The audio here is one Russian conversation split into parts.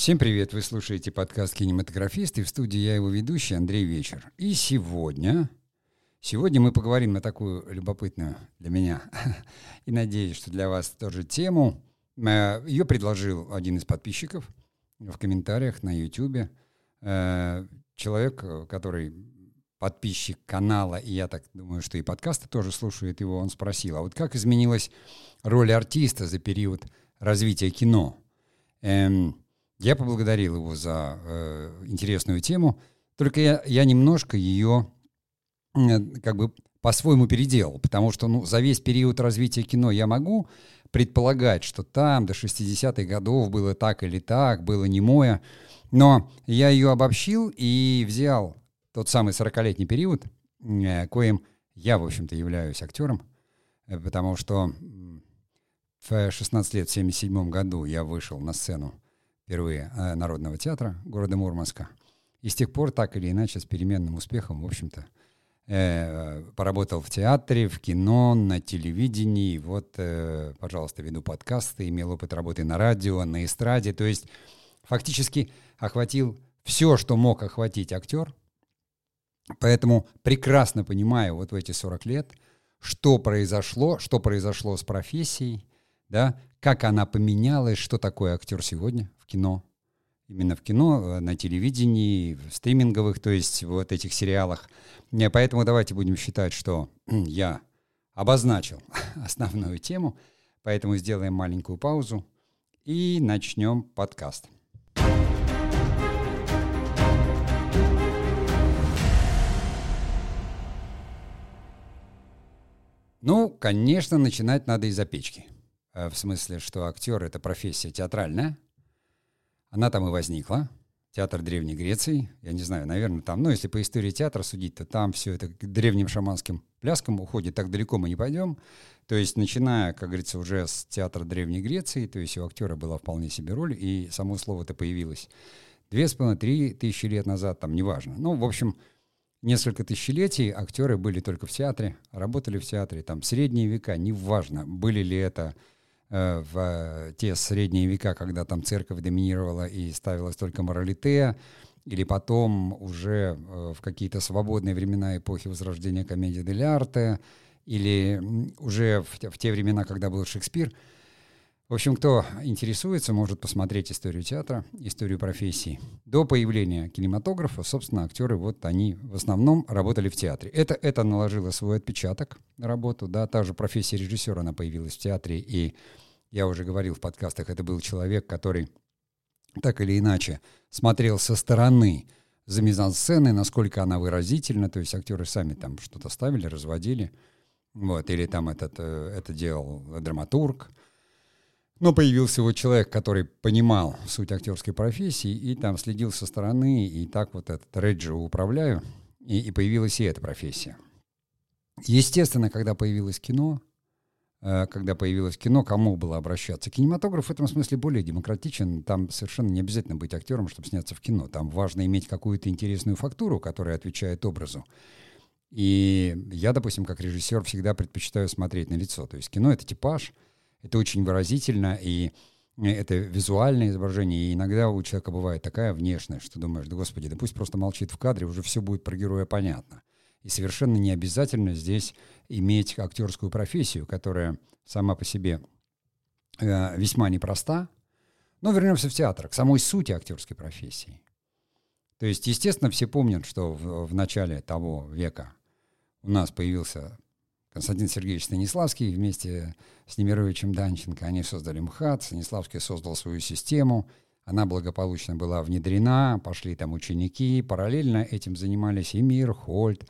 Всем привет! Вы слушаете подкаст «Кинематографист» и в студии я его ведущий Андрей Вечер. И сегодня, сегодня мы поговорим на такую любопытную для меня и надеюсь, что для вас тоже тему. Э, Ее предложил один из подписчиков в комментариях на YouTube. Э, человек, который подписчик канала, и я так думаю, что и подкасты тоже слушают его, он спросил, а вот как изменилась роль артиста за период развития кино? Эм, я поблагодарил его за э, интересную тему, только я, я немножко ее э, как бы по-своему переделал, потому что ну, за весь период развития кино я могу предполагать, что там до 60-х годов было так или так, было немое, но я ее обобщил и взял тот самый 40-летний период, э, коим я, в общем-то, являюсь актером, э, потому что в 16 лет, в 1977 году я вышел на сцену впервые э, Народного театра города Мурманска. И с тех пор, так или иначе, с переменным успехом, в общем-то, э, поработал в театре, в кино, на телевидении. Вот, э, пожалуйста, веду подкасты, имел опыт работы на радио, на эстраде. То есть фактически охватил все, что мог охватить актер. Поэтому прекрасно понимаю вот в эти 40 лет, что произошло, что произошло с профессией, да, как она поменялась, что такое актер сегодня кино, именно в кино, э, на телевидении, в стриминговых, то есть вот этих сериалах. Поэтому давайте будем считать, что я обозначил основную тему, поэтому сделаем маленькую паузу и начнем подкаст. Ну, конечно, начинать надо из-за печки – Э, в смысле, что актер — это профессия театральная. Она там и возникла. Театр Древней Греции. Я не знаю, наверное, там, ну, если по истории театра судить, то там все это к древним шаманским пляскам уходит. Так далеко мы не пойдем. То есть, начиная, как говорится, уже с театра Древней Греции, то есть у актера была вполне себе роль, и само слово-то появилось две с половиной, три тысячи лет назад, там, неважно. Ну, в общем, несколько тысячелетий актеры были только в театре, работали в театре, там, средние века, неважно, были ли это в те средние века, когда там церковь доминировала и ставилась только моралитея, или потом уже э, в какие-то свободные времена эпохи возрождения комедии дель арте, или уже в те, в те времена, когда был Шекспир. В общем, кто интересуется, может посмотреть историю театра, историю профессии. До появления кинематографа, собственно, актеры, вот они в основном работали в театре. Это, это наложило свой отпечаток на работу, да, та же профессия режиссера, она появилась в театре, и я уже говорил в подкастах, это был человек, который так или иначе смотрел со стороны за мизансценой, насколько она выразительна, то есть актеры сами там что-то ставили, разводили, вот, или там этот, э, это делал драматург, но появился вот человек, который понимал суть актерской профессии и там следил со стороны, и так вот этот Реджио управляю, и, и появилась и эта профессия. Естественно, когда появилось кино, Э, когда появилось кино, кому было обращаться. Кинематограф в этом смысле более демократичен. Там совершенно не обязательно быть актером, чтобы сняться в кино. Там важно иметь какую-то интересную фактуру, которая отвечает образу. И я, допустим, как режиссер всегда предпочитаю смотреть на лицо. То есть кино — это типаж, это очень выразительно, и это визуальное изображение. И иногда у человека бывает такая внешность, что думаешь, да господи, да пусть просто молчит в кадре, уже все будет про героя понятно. И совершенно не обязательно здесь иметь актерскую профессию, которая сама по себе э, весьма непроста. Но вернемся в театр, к самой сути актерской профессии. То есть, естественно, все помнят, что в, в начале того века у нас появился Константин Сергеевич Станиславский вместе с Немировичем Данченко. Они создали МХАТ, Станиславский создал свою систему, она благополучно была внедрена, пошли там ученики, параллельно этим занимались и Мир, Хольт,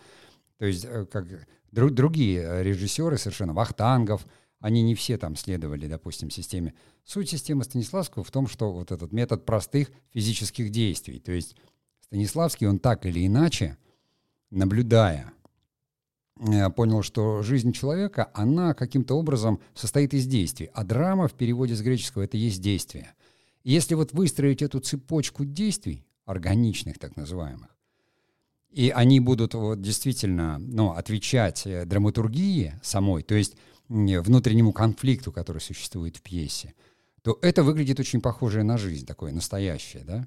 то есть э, как друг, другие э, режиссеры совершенно, Вахтангов, они не все там следовали, допустим, системе. Суть системы Станиславского в том, что вот этот метод простых физических действий. То есть Станиславский, он так или иначе, наблюдая, понял, что жизнь человека, она каким-то образом состоит из действий. А драма в переводе с греческого — это есть действие. Если вот выстроить эту цепочку действий, органичных так называемых, и они будут вот действительно ну, отвечать э, драматургии самой, то есть внутреннему конфликту, который существует в пьесе, то это выглядит очень похоже на жизнь, такое настоящее, да.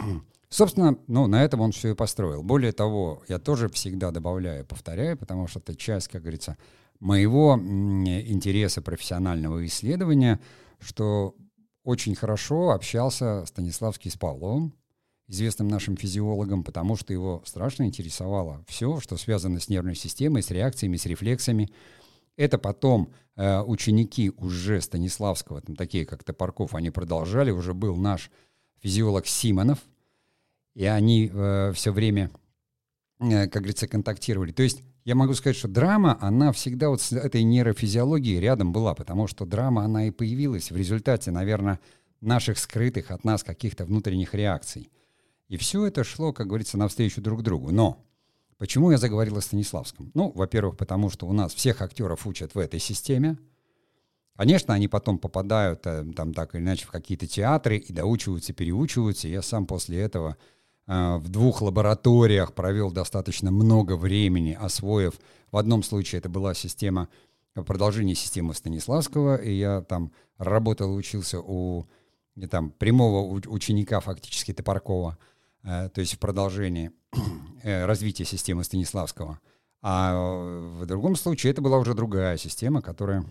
Собственно, ну, на этом он все и построил. Более того, я тоже всегда добавляю, повторяю, потому что это часть, как говорится, моего интереса профессионального исследования, что очень хорошо общался Станиславский с Павловым, известным нашим физиологом, потому что его страшно интересовало все, что связано с нервной системой, с реакциями, с рефлексами. Это потом э, ученики уже Станиславского, там такие как Топорков, они продолжали, уже был наш физиолог Симонов, и они э, все время, э, как говорится, контактировали. То есть я могу сказать, что драма, она всегда вот с этой нейрофизиологией рядом была, потому что драма, она и появилась в результате, наверное, наших скрытых от нас каких-то внутренних реакций. И все это шло, как говорится, навстречу друг другу. Но почему я заговорил о Станиславском? Ну, во-первых, потому что у нас всех актеров учат в этой системе. Конечно, они потом попадают э, там так или иначе в какие-то театры и доучиваются, переучиваются. Я сам после этого э, в двух лабораториях провел достаточно много времени, освоив. В одном случае это была система, продолжение системы Станиславского, и я там работал, учился у там, прямого ученика фактически Топоркова. Э, то есть в продолжении э, развития системы Станиславского. А в другом случае это была уже другая система, которая...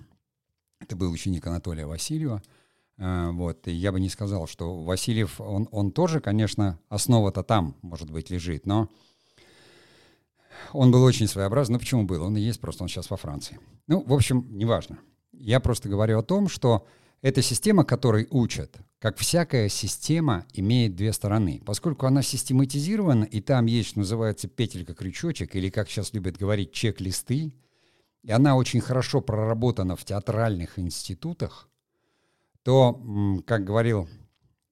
Это был ученик Анатолия Васильева. Э, вот, и я бы не сказал, что Васильев, он, он тоже, конечно, основа-то там, может быть, лежит, но он был очень своеобразный. Ну, почему был? Он и есть, просто он сейчас во Франции. Ну, в общем, неважно. Я просто говорю о том, что эта система, которой учат, как всякая система, имеет две стороны. Поскольку она систематизирована, и там есть, что называется, петелька-крючочек, или, как сейчас любят говорить, чек-листы, и она очень хорошо проработана в театральных институтах, то, как говорил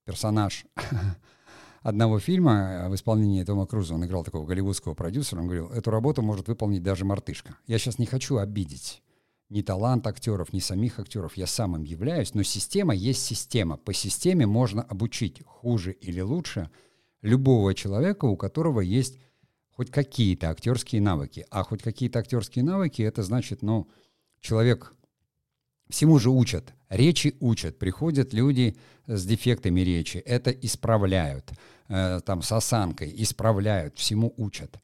персонаж одного фильма в исполнении Тома Круза, он играл такого голливудского продюсера, он говорил, эту работу может выполнить даже мартышка. Я сейчас не хочу обидеть ни талант актеров, ни самих актеров. Я сам им являюсь, но система есть система. По системе можно обучить хуже или лучше любого человека, у которого есть хоть какие-то актерские навыки. А хоть какие-то актерские навыки, это значит, ну, человек всему же учат. Речи учат. Приходят люди с дефектами речи, это исправляют. Э, там с осанкой исправляют, всему учат. То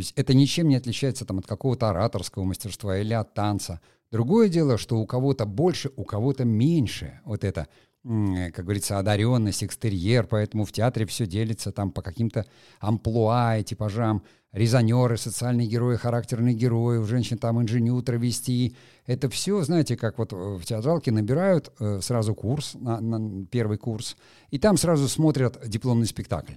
есть это ничем не отличается там, от какого-то ораторского мастерства или от танца. Другое дело, что у кого-то больше, у кого-то меньше. Вот это, как говорится, одаренность, экстерьер, поэтому в театре все делится там по каким-то амплуа и типажам. Резонеры, социальные герои, характерные герои, у женщин там инженю, травести. Это все, знаете, как вот в театралке набирают э, сразу курс, на, на первый курс, и там сразу смотрят дипломный спектакль.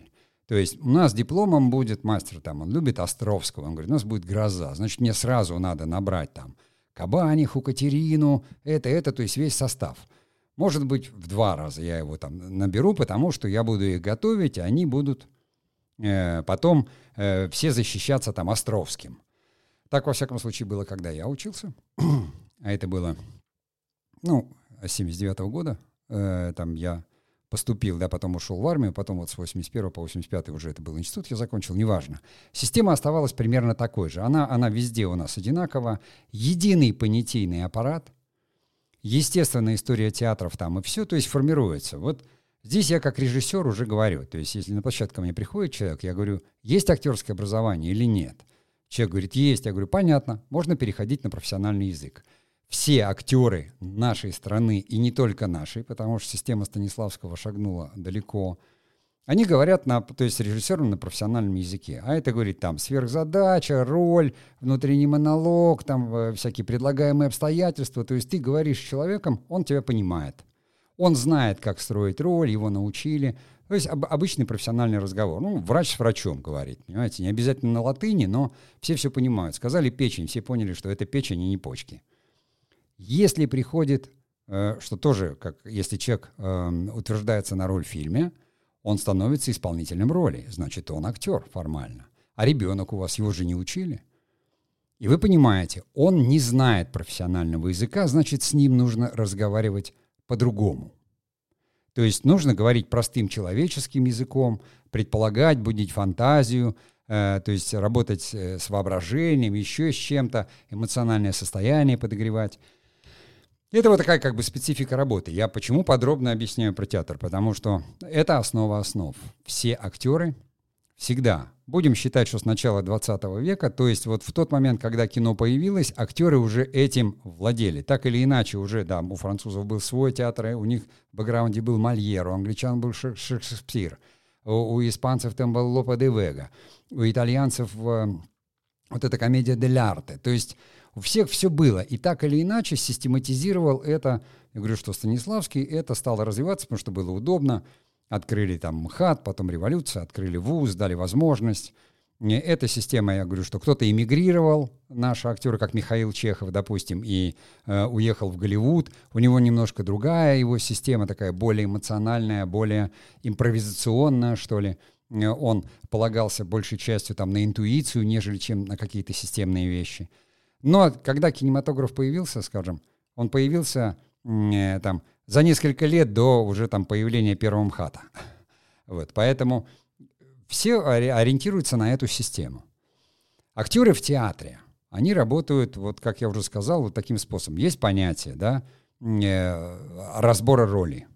То есть у нас дипломом будет мастер, там, он любит Островского, он говорит, у нас будет гроза, значит, мне сразу надо набрать там Кабаниху, Катерину, это, это, то есть весь состав. Может быть, в два раза я его там наберу, потому что я буду их готовить, и они будут э, потом э, все защищаться там Островским. Так, во всяком случае, было, когда я учился. а это было, ну, с 79 -го года. Э, там я поступил, да, потом ушел в армию, потом вот с 81 по 85 уже это был институт, я закончил, неважно. Система оставалась примерно такой же. Она, она везде у нас одинакова. Единый понятийный аппарат, естественная история театров там и все, то есть формируется. Вот здесь я как режиссер уже говорю, то есть если на площадку ко мне приходит человек, я говорю, есть актерское образование или нет? Человек говорит, есть. Я говорю, понятно, можно переходить на профессиональный язык все актеры нашей страны, и не только нашей, потому что система Станиславского шагнула далеко, они говорят на, то есть режиссером на профессиональном языке. А это говорит там сверхзадача, роль, внутренний монолог, там э, всякие предлагаемые обстоятельства. То есть ты говоришь с человеком, он тебя понимает. Он знает, как строить роль, его научили. То есть об, обычный профессиональный разговор. Ну, врач с врачом говорит, понимаете, не обязательно на латыни, но все все понимают. Сказали печень, все поняли, что это печень, и не почки. Если приходит, э, что тоже, как если человек эм, утверждается на роль в фильме, он становится исполнителем роли, значит, он актер формально. А ребенок у вас, его же не учили. И вы понимаете, он не знает профессионального языка, значит, с ним нужно разговаривать по-другому. То есть нужно говорить простым человеческим языком, предполагать, будить фантазию, э, то есть работать э, с воображением, еще с чем-то, эмоциональное состояние подогревать. Это вот такая как бы специфика работы. Я почему подробно объясняю про театр? Потому что это основа основ. Все актеры всегда, будем считать, что с начала 20 века, то есть вот в тот момент, когда кино появилось, актеры уже этим владели. Так или иначе уже, да, у французов был свой театр, у них в бэкграунде был Мольер, у англичан был Шекспир, у, у испанцев там был Лопе де Вега, у итальянцев э, вот эта комедия дель арте. То есть у всех все было. И так или иначе систематизировал это. Я говорю, что Станиславский это стало развиваться, потому что было удобно. Открыли там МХАТ, потом революция, открыли ВУЗ, дали возможность. Эта система, я говорю, что кто-то эмигрировал, наши актеры, как Михаил Чехов, допустим, и э, уехал в Голливуд. У него немножко другая его система, такая более эмоциональная, более импровизационная, что ли. Э, он полагался большей частью там, на интуицию, нежели чем на какие-то системные вещи. Но когда кинематограф появился, скажем, он появился э, там, за несколько лет до уже там, появления первого МХАТа. Вот, поэтому все ориентируются на эту систему. Актеры в театре, они работают, вот как я уже сказал, вот таким способом. Есть понятие, да, э, разбора роли.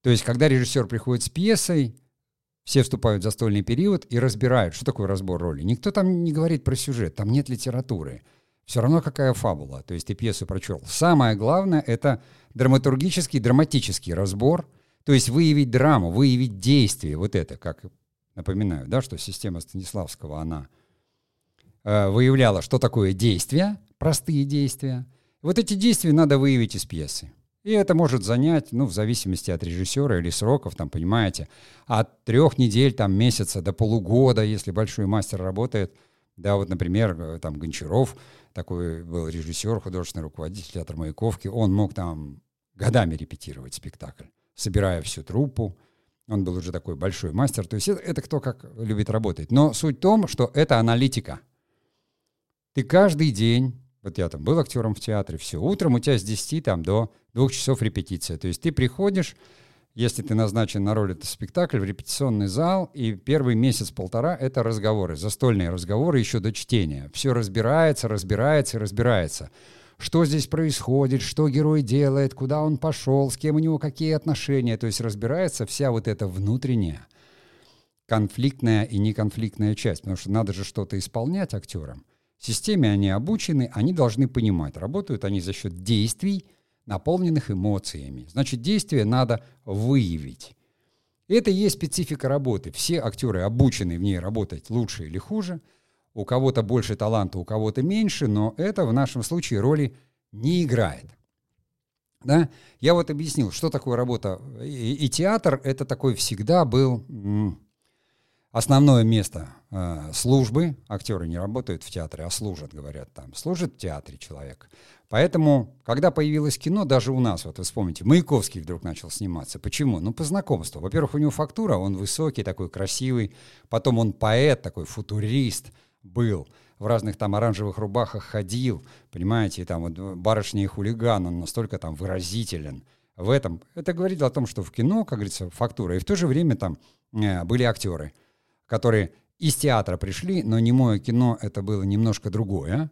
То есть, когда режиссер приходит с пьесой, все вступают в застольный период и разбирают, что такое разбор роли. Никто там не говорит про сюжет, там нет литературы все равно какая фабула. То есть ты пьесу прочел. Самое главное — это драматургический, драматический разбор, то есть выявить драму, выявить действие. Вот это, как напоминаю, да, что система Станиславского, она э, выявляла, что такое действия, простые действия. Вот эти действия надо выявить из пьесы. И это может занять, ну, в зависимости от режиссера или сроков, там, понимаете, от трех недель, там, месяца до полугода, если большой мастер работает. Да, вот, например, э, там, Гончаров — такой был режиссер, художественный руководитель театра Маяковки, он мог там годами репетировать спектакль, собирая всю труппу. Он был уже такой большой мастер. То есть это, это кто как любит работать. Но суть в том, что это аналитика. Ты каждый день, вот я там был актером в театре, все, утром у тебя с 10 там, до 2 часов репетиция. То есть ты приходишь, если ты назначен на роль, это спектакль, в репетиционный зал, и первый месяц-полтора — это разговоры, застольные разговоры еще до чтения. Все разбирается, разбирается разбирается. Что здесь происходит, что герой делает, куда он пошел, с кем у него какие отношения. То есть разбирается вся вот эта внутренняя конфликтная и неконфликтная часть, потому что надо же что-то исполнять актерам. В системе они обучены, они должны понимать, работают они за счет действий, наполненных эмоциями. Значит, действие надо выявить. Это и есть специфика работы. Все актеры обучены в ней работать лучше или хуже. У кого-то больше таланта, у кого-то меньше, но это в нашем случае роли не играет. Да? Я вот объяснил, что такое работа. И, и театр это такой всегда был основное место э, службы. Актеры не работают в театре, а служат, говорят там. Служит в театре человек. Поэтому, когда появилось кино, даже у нас, вот вы вспомните, Маяковский вдруг начал сниматься. Почему? Ну, по знакомству. Во-первых, у него фактура, он высокий, такой красивый. Потом он поэт, такой футурист был. В разных там оранжевых рубахах ходил, понимаете, и там вот барышня и хулиган, он настолько там выразителен в этом. Это говорит о том, что в кино, как говорится, фактура. И в то же время там э, были актеры, которые из театра пришли, но не мое кино это было немножко другое,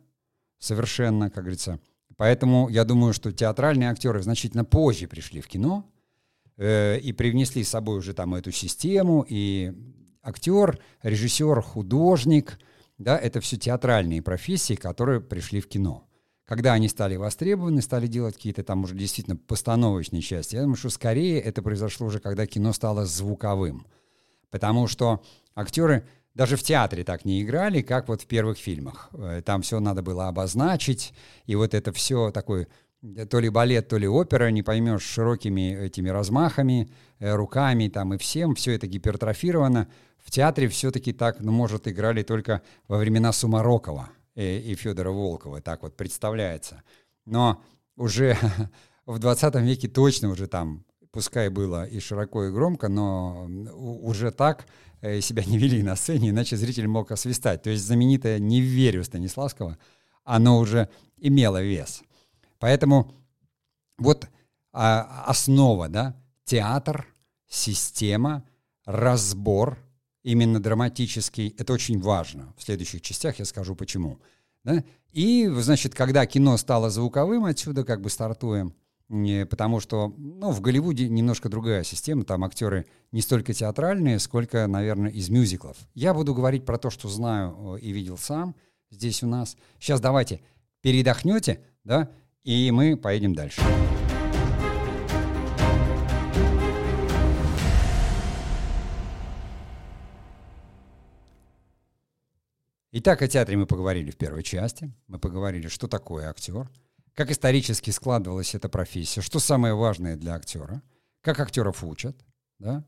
совершенно, как говорится, Поэтому я думаю, что театральные актеры значительно позже пришли в кино э, и привнесли с собой уже там эту систему. И актер, режиссер, художник, да, это все театральные профессии, которые пришли в кино. Когда они стали востребованы, стали делать какие-то там уже действительно постановочные части, я думаю, что скорее это произошло уже, когда кино стало звуковым. Потому что актеры даже в театре так не играли, как вот в первых фильмах. Э, там все надо было обозначить, и вот это все такой э, то ли балет, то ли опера, не поймешь, широкими этими размахами, э, руками там и всем, все это гипертрофировано. В театре все-таки так, ну, может, играли только во времена Сумарокова и, и Федора Волкова, так вот представляется. Но уже в 20 веке точно уже там, пускай было и широко, и громко, но уже так Э, себя не вели на сцене, иначе зритель мог освистать. То есть знаменитое «Не верю» Станиславского, оно уже имело вес. Поэтому вот а, основа, да, театр, система, разбор, именно драматический, это очень важно. В следующих частях я скажу почему. Да? И, значит, когда кино стало звуковым, отсюда как бы стартуем, потому что, ну, в Голливуде немножко другая система, там актеры не столько театральные, сколько, наверное, из мюзиклов. Я буду говорить про то, что знаю и видел сам здесь у нас. Сейчас давайте передохнете, да, и мы поедем дальше. Итак, о театре мы поговорили в первой части. Мы поговорили, что такое актер, как исторически складывалась эта профессия, что самое важное для актера, как актеров учат, да,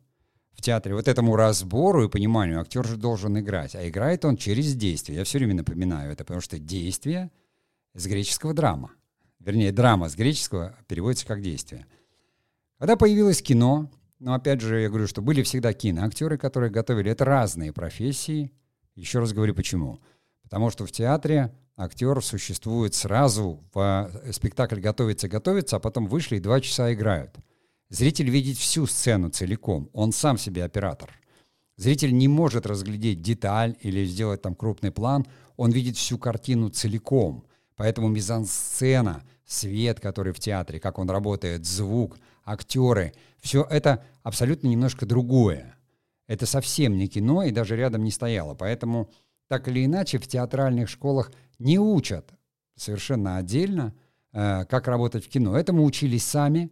в театре. Вот этому разбору и пониманию актер же должен играть. А играет он через действие. Я все время напоминаю это, потому что действие с греческого драма. Вернее, драма с греческого переводится как действие. Когда появилось кино, но опять же, я говорю, что были всегда киноактеры, которые готовили. Это разные профессии – еще раз говорю, почему. Потому что в театре актер существует сразу, в спектакль готовится, готовится, а потом вышли и два часа играют. Зритель видит всю сцену целиком, он сам себе оператор. Зритель не может разглядеть деталь или сделать там крупный план, он видит всю картину целиком. Поэтому мизансцена, свет, который в театре, как он работает, звук, актеры, все это абсолютно немножко другое. Это совсем не кино и даже рядом не стояло. Поэтому так или иначе в театральных школах не учат совершенно отдельно, э, как работать в кино. Этому учились сами.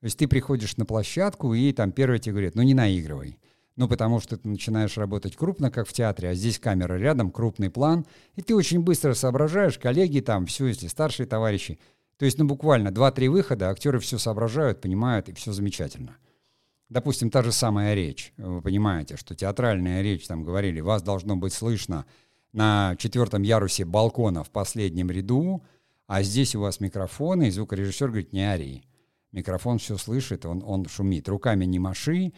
То есть ты приходишь на площадку, и там первый тебе говорит, ну не наигрывай. Ну, потому что ты начинаешь работать крупно, как в театре, а здесь камера рядом, крупный план, и ты очень быстро соображаешь, коллеги там, все, если старшие товарищи. То есть, ну, буквально 2-3 выхода, актеры все соображают, понимают, и все замечательно допустим, та же самая речь. Вы понимаете, что театральная речь, там говорили, вас должно быть слышно на четвертом ярусе балкона в последнем ряду, а здесь у вас микрофон, и звукорежиссер говорит, не ори. Микрофон все слышит, он, он шумит. Руками не маши.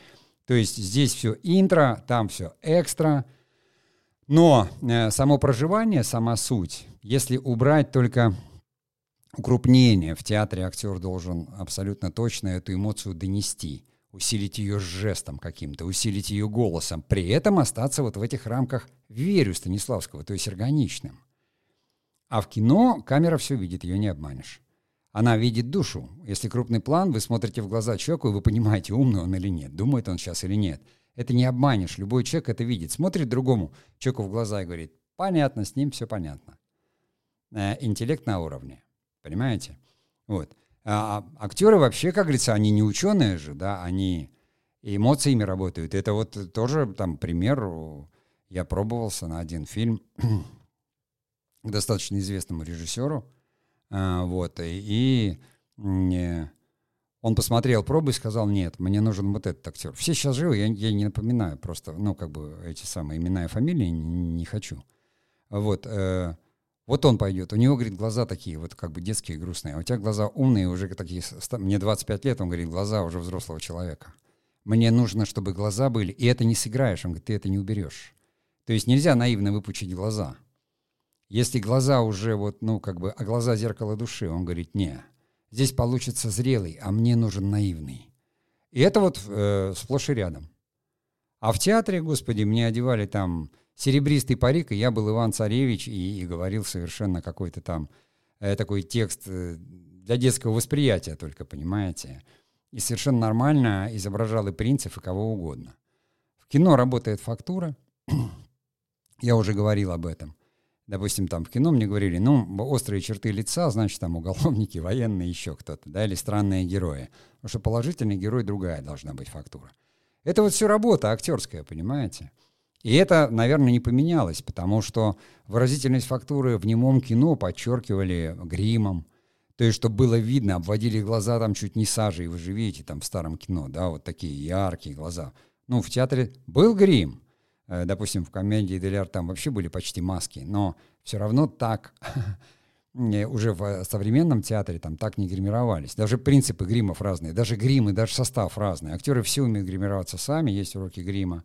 То есть здесь все интро, там все экстра. Но э, само проживание, сама суть, если убрать только укрупнение, в театре актер должен абсолютно точно эту эмоцию донести усилить ее жестом каким-то, усилить ее голосом, при этом остаться вот в этих рамках верю Станиславского, то есть органичным. А в кино камера все видит, ее не обманешь. Она видит душу. Если крупный план, вы смотрите в глаза человеку, и вы понимаете, умный он или нет, думает он сейчас или нет. Это не обманешь. Любой человек это видит. Смотрит другому человеку в глаза и говорит, понятно, с ним все понятно. Э, интеллект на уровне. Понимаете? Вот. А, а актеры вообще, как говорится, они не ученые же, да, они эмоциями работают. Это вот тоже там пример. Я пробовался на один фильм к достаточно известному режиссеру, а, вот, и, и он посмотрел пробы и сказал, нет, мне нужен вот этот актер. Все сейчас живы, я, я не напоминаю просто, ну, как бы эти самые имена и фамилии не, не хочу. Вот, э, вот он пойдет. У него, говорит, глаза такие, вот как бы детские, грустные. А у тебя глаза умные, уже такие... Мне 25 лет, он говорит, глаза уже взрослого человека. Мне нужно, чтобы глаза были. И это не сыграешь. Он говорит, ты это не уберешь. То есть нельзя наивно выпучить глаза. Если глаза уже вот, ну, как бы, а глаза зеркало души, он говорит, не. Здесь получится зрелый, а мне нужен наивный. И это вот э, сплошь и рядом. А в театре, господи, мне одевали там серебристый парик, и я был Иван Царевич и, и говорил совершенно какой-то там э, такой текст э, для детского восприятия только, понимаете? И совершенно нормально изображал и принцев, и кого угодно. В кино работает фактура. я уже говорил об этом. Допустим, там в кино мне говорили, ну, острые черты лица, значит, там уголовники, военные, еще кто-то, да, или странные герои. Потому что положительный герой другая должна быть фактура. Это вот все работа актерская, понимаете? И это, наверное, не поменялось, потому что выразительность фактуры в немом кино подчеркивали гримом. То есть, чтобы было видно, обводили глаза там чуть не сажей. Вы же видите там в старом кино, да, вот такие яркие глаза. Ну, в театре был грим. Э, допустим, в комедии Деляр там вообще были почти маски, но все равно так уже в современном театре там так не гримировались. Даже принципы гримов разные, даже гримы, даже состав разный. Актеры все умеют гримироваться сами, есть уроки грима.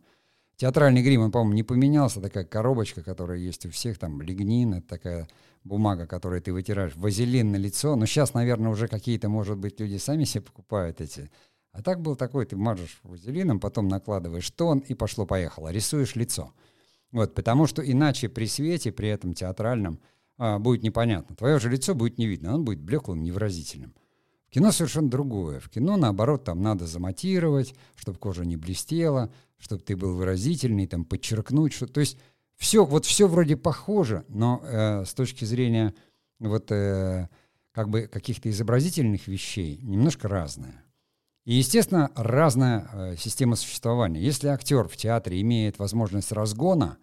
Театральный грим, он, по-моему, не поменялся. Такая коробочка, которая есть у всех, там, лигнин, это такая бумага, которую ты вытираешь, вазелин на лицо. Но сейчас, наверное, уже какие-то, может быть, люди сами себе покупают эти. А так был такой, ты мажешь вазелином, потом накладываешь тон, и пошло-поехало. Рисуешь лицо. Вот, потому что иначе при свете, при этом театральном, а, будет непонятно. Твое же лицо будет не видно, оно будет блеклым, невыразительным. В кино совершенно другое. В кино, наоборот, там надо заматировать, чтобы кожа не блестела, чтобы ты был выразительный, там подчеркнуть, что... То есть все, вот все вроде похоже, но э, с точки зрения вот э, как бы каких-то изобразительных вещей немножко разное. И, естественно, разная э, система существования. Если актер в театре имеет возможность разгона,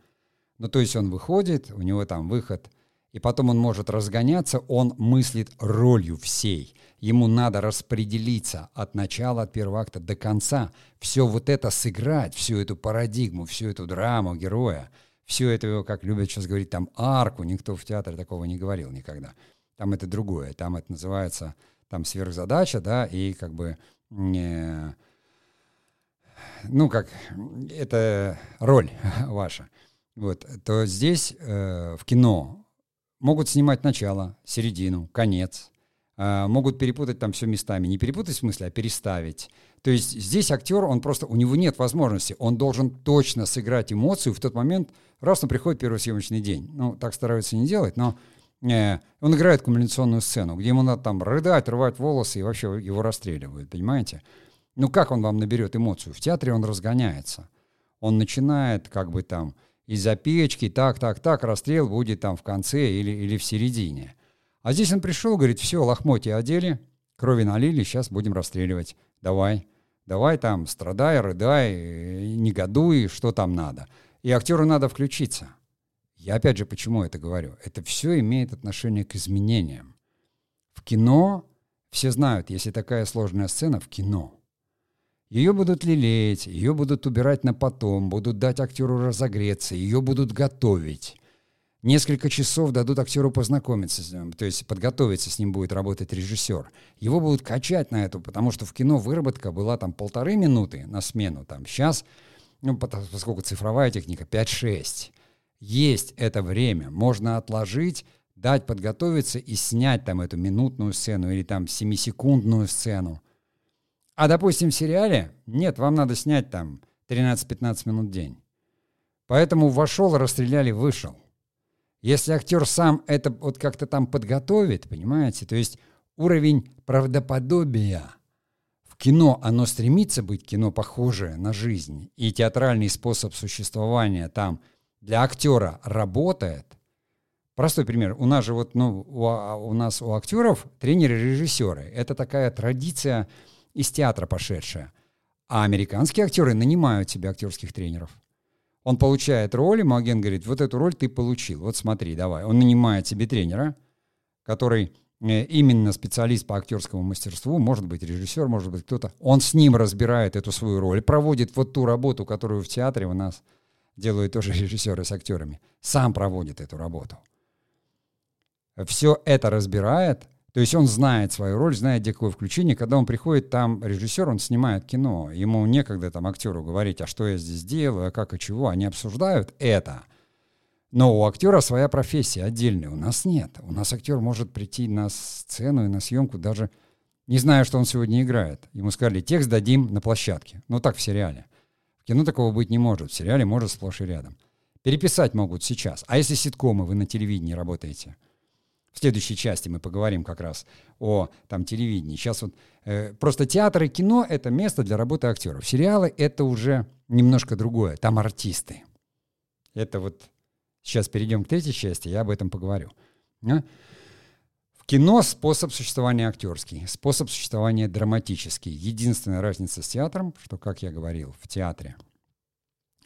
ну то есть он выходит, у него там выход и потом он может разгоняться, он мыслит ролью всей. Ему надо распределиться от начала, от первого акта до конца. Все вот это сыграть, всю эту парадигму, всю эту драму героя, всю эту, как любят сейчас говорить, там арку, никто в театре такого не говорил никогда. Там это другое, там это называется там сверхзадача, да, и как бы не, ну как, это роль ваша. Вот, то здесь э, в кино могут снимать начало, середину, конец. Э, могут перепутать там все местами. Не перепутать в смысле, а переставить. То есть здесь актер, он просто, у него нет возможности. Он должен точно сыграть эмоцию в тот момент, раз он приходит первый съемочный день. Ну, так стараются не делать, но э, он играет кумуляционную сцену, где ему надо там рыдать, рвать волосы и вообще его расстреливают, понимаете? Ну как он вам наберет эмоцию? В театре он разгоняется. Он начинает как бы там из-за печки, так, так, так, расстрел будет там в конце или, или в середине. А здесь он пришел, говорит, все, лохмотья одели, крови налили, сейчас будем расстреливать. Давай, давай там, страдай, рыдай, негодуй, что там надо. И актеру надо включиться. Я опять же почему это говорю? Это все имеет отношение к изменениям. В кино все знают, если такая сложная сцена в кино – ее будут лелеять, ее будут убирать на потом, будут дать актеру разогреться, ее будут готовить. Несколько часов дадут актеру познакомиться с ним, то есть подготовиться с ним будет работать режиссер. Его будут качать на эту, потому что в кино выработка была там полторы минуты на смену, там сейчас, ну, поскольку цифровая техника, 5-6. Есть это время, можно отложить, дать подготовиться и снять там эту минутную сцену или там семисекундную сцену. А, допустим, в сериале, нет, вам надо снять там 13-15 минут в день. Поэтому вошел, расстреляли, вышел. Если актер сам это вот как-то там подготовит, понимаете, то есть уровень правдоподобия в кино, оно стремится быть кино похожее на жизнь, и театральный способ существования там для актера работает. Простой пример. У нас же вот, ну, у, а, у нас у актеров тренеры-режиссеры. Это такая традиция, из театра пошедшая. А американские актеры нанимают себе актерских тренеров. Он получает роль, ему агент говорит, вот эту роль ты получил, вот смотри, давай. Он нанимает себе тренера, который э, именно специалист по актерскому мастерству, может быть режиссер, может быть кто-то. Он с ним разбирает эту свою роль, проводит вот ту работу, которую в театре у нас делают тоже режиссеры с актерами. Сам проводит эту работу. Все это разбирает, то есть он знает свою роль, знает, где какое включение. Когда он приходит, там режиссер, он снимает кино. Ему некогда там актеру говорить, а что я здесь делаю, а как и чего. Они обсуждают это. Но у актера своя профессия отдельная. У нас нет. У нас актер может прийти на сцену и на съемку даже не зная, что он сегодня играет. Ему сказали, текст дадим на площадке. Ну так в сериале. В кино такого быть не может. В сериале может сплошь и рядом. Переписать могут сейчас. А если ситкомы, вы на телевидении работаете – в следующей части мы поговорим как раз о там, телевидении. Сейчас вот э, просто театр и кино — это место для работы актеров. Сериалы — это уже немножко другое. Там артисты. Это вот сейчас перейдем к третьей части, я об этом поговорю. А? В кино способ существования актерский, способ существования драматический. Единственная разница с театром, что, как я говорил, в театре —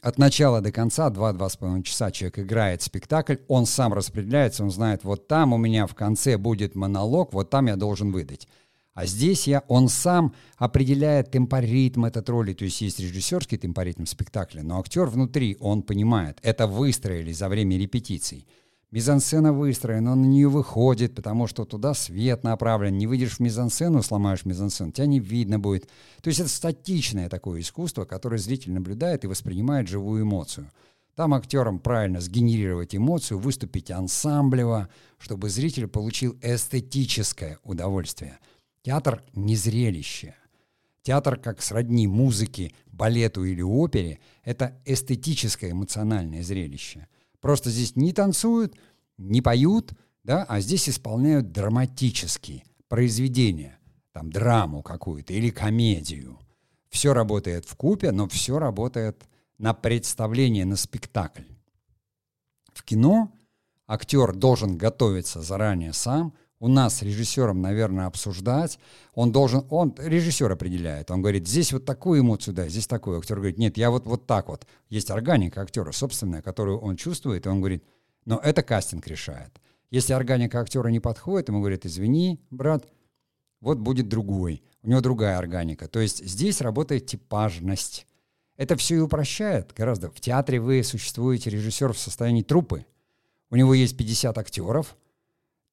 от начала до конца, 2-2,5 часа человек играет спектакль, он сам распределяется, он знает, вот там у меня в конце будет монолог, вот там я должен выдать. А здесь я, он сам определяет темпоритм этот роли, то есть есть режиссерский темпоритм спектакля, но актер внутри, он понимает, это выстроили за время репетиций – Мизансцена выстроена, он на нее выходит, потому что туда свет направлен. Не выйдешь в мизансцену, сломаешь мизансцену, тебя не видно будет. То есть это статичное такое искусство, которое зритель наблюдает и воспринимает живую эмоцию. Там актерам правильно сгенерировать эмоцию, выступить ансамблево, чтобы зритель получил эстетическое удовольствие. Театр не зрелище. Театр, как сродни музыке, балету или опере, это эстетическое эмоциональное зрелище – Просто здесь не танцуют, не поют, да, а здесь исполняют драматические произведения, там драму какую-то или комедию. Все работает в купе, но все работает на представление, на спектакль. В кино актер должен готовиться заранее сам, у нас с режиссером, наверное, обсуждать. Он должен, он, режиссер определяет. Он говорит, здесь вот такую эмоцию дай, здесь такую. Актер говорит, нет, я вот, вот так вот. Есть органика актера собственная, которую он чувствует, и он говорит, но это кастинг решает. Если органика актера не подходит, ему говорят, извини, брат, вот будет другой. У него другая органика. То есть здесь работает типажность. Это все и упрощает гораздо. В театре вы существуете режиссер в состоянии трупы. У него есть 50 актеров –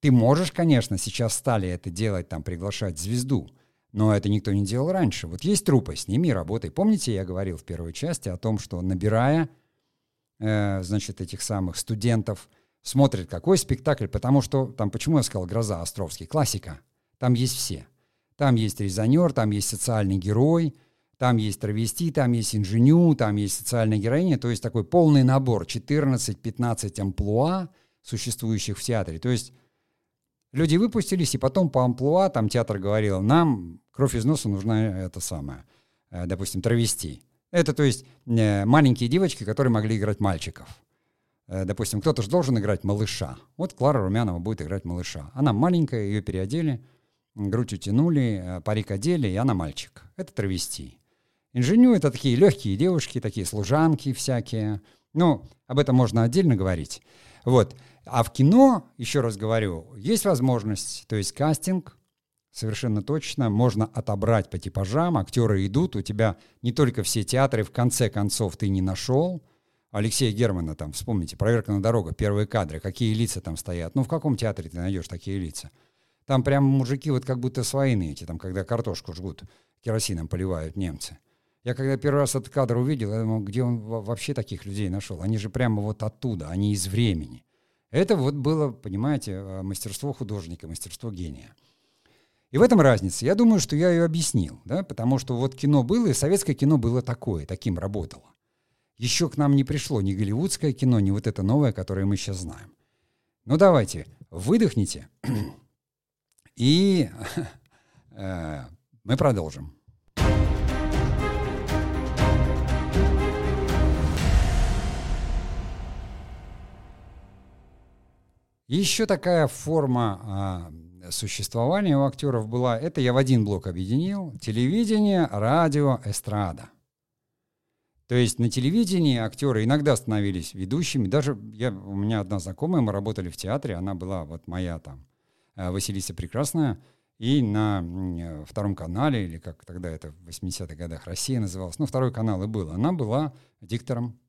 ты можешь, конечно, сейчас стали это делать, там, приглашать звезду, но это никто не делал раньше. Вот есть трупы, сними, работай. Помните, я говорил в первой части о том, что набирая, э, значит, этих самых студентов, смотрит какой спектакль, потому что, там, почему я сказал «Гроза» Островский, классика. Там есть все. Там есть резонер, там есть социальный герой, там есть травести, там есть инженю, там есть социальная героиня, то есть такой полный набор, 14-15 амплуа, существующих в театре. То есть Люди выпустились, и потом по амплуа, там театр говорил, нам кровь из носа нужна это самое, э, допустим, травести. Это, то есть, э, маленькие девочки, которые могли играть мальчиков. Э, допустим, кто-то же должен играть малыша. Вот Клара Румянова будет играть малыша. Она маленькая, ее переодели, грудь утянули, парик одели, и она мальчик. Это травести. Инженю — это такие легкие девушки, такие служанки всякие. Ну, об этом можно отдельно говорить. Вот. А в кино, еще раз говорю, есть возможность, то есть кастинг, совершенно точно, можно отобрать по типажам, актеры идут, у тебя не только все театры, в конце концов ты не нашел, Алексея Германа там, вспомните, «Проверка на дорогах», первые кадры, какие лица там стоят. Ну, в каком театре ты найдешь такие лица? Там прям мужики вот как будто с войны эти, там, когда картошку жгут, керосином поливают немцы. Я когда первый раз этот кадр увидел, я думал, где он вообще таких людей нашел? Они же прямо вот оттуда, они из времени. Это вот было, понимаете, э, мастерство художника, мастерство гения. И в этом разница. Я думаю, что я ее объяснил, да, потому что вот кино было, и советское кино было такое, таким работало. Еще к нам не пришло ни голливудское кино, ни вот это новое, которое мы сейчас знаем. Ну давайте, выдохните, и э, мы продолжим. Еще такая форма а, существования у актеров была, это я в один блок объединил, телевидение, радио, эстрада. То есть на телевидении актеры иногда становились ведущими. Даже я, у меня одна знакомая, мы работали в театре, она была вот моя там, э, Василиса Прекрасная, и на втором канале, или как тогда это в 80-х годах Россия называлась, ну, второй канал и был, она была диктором.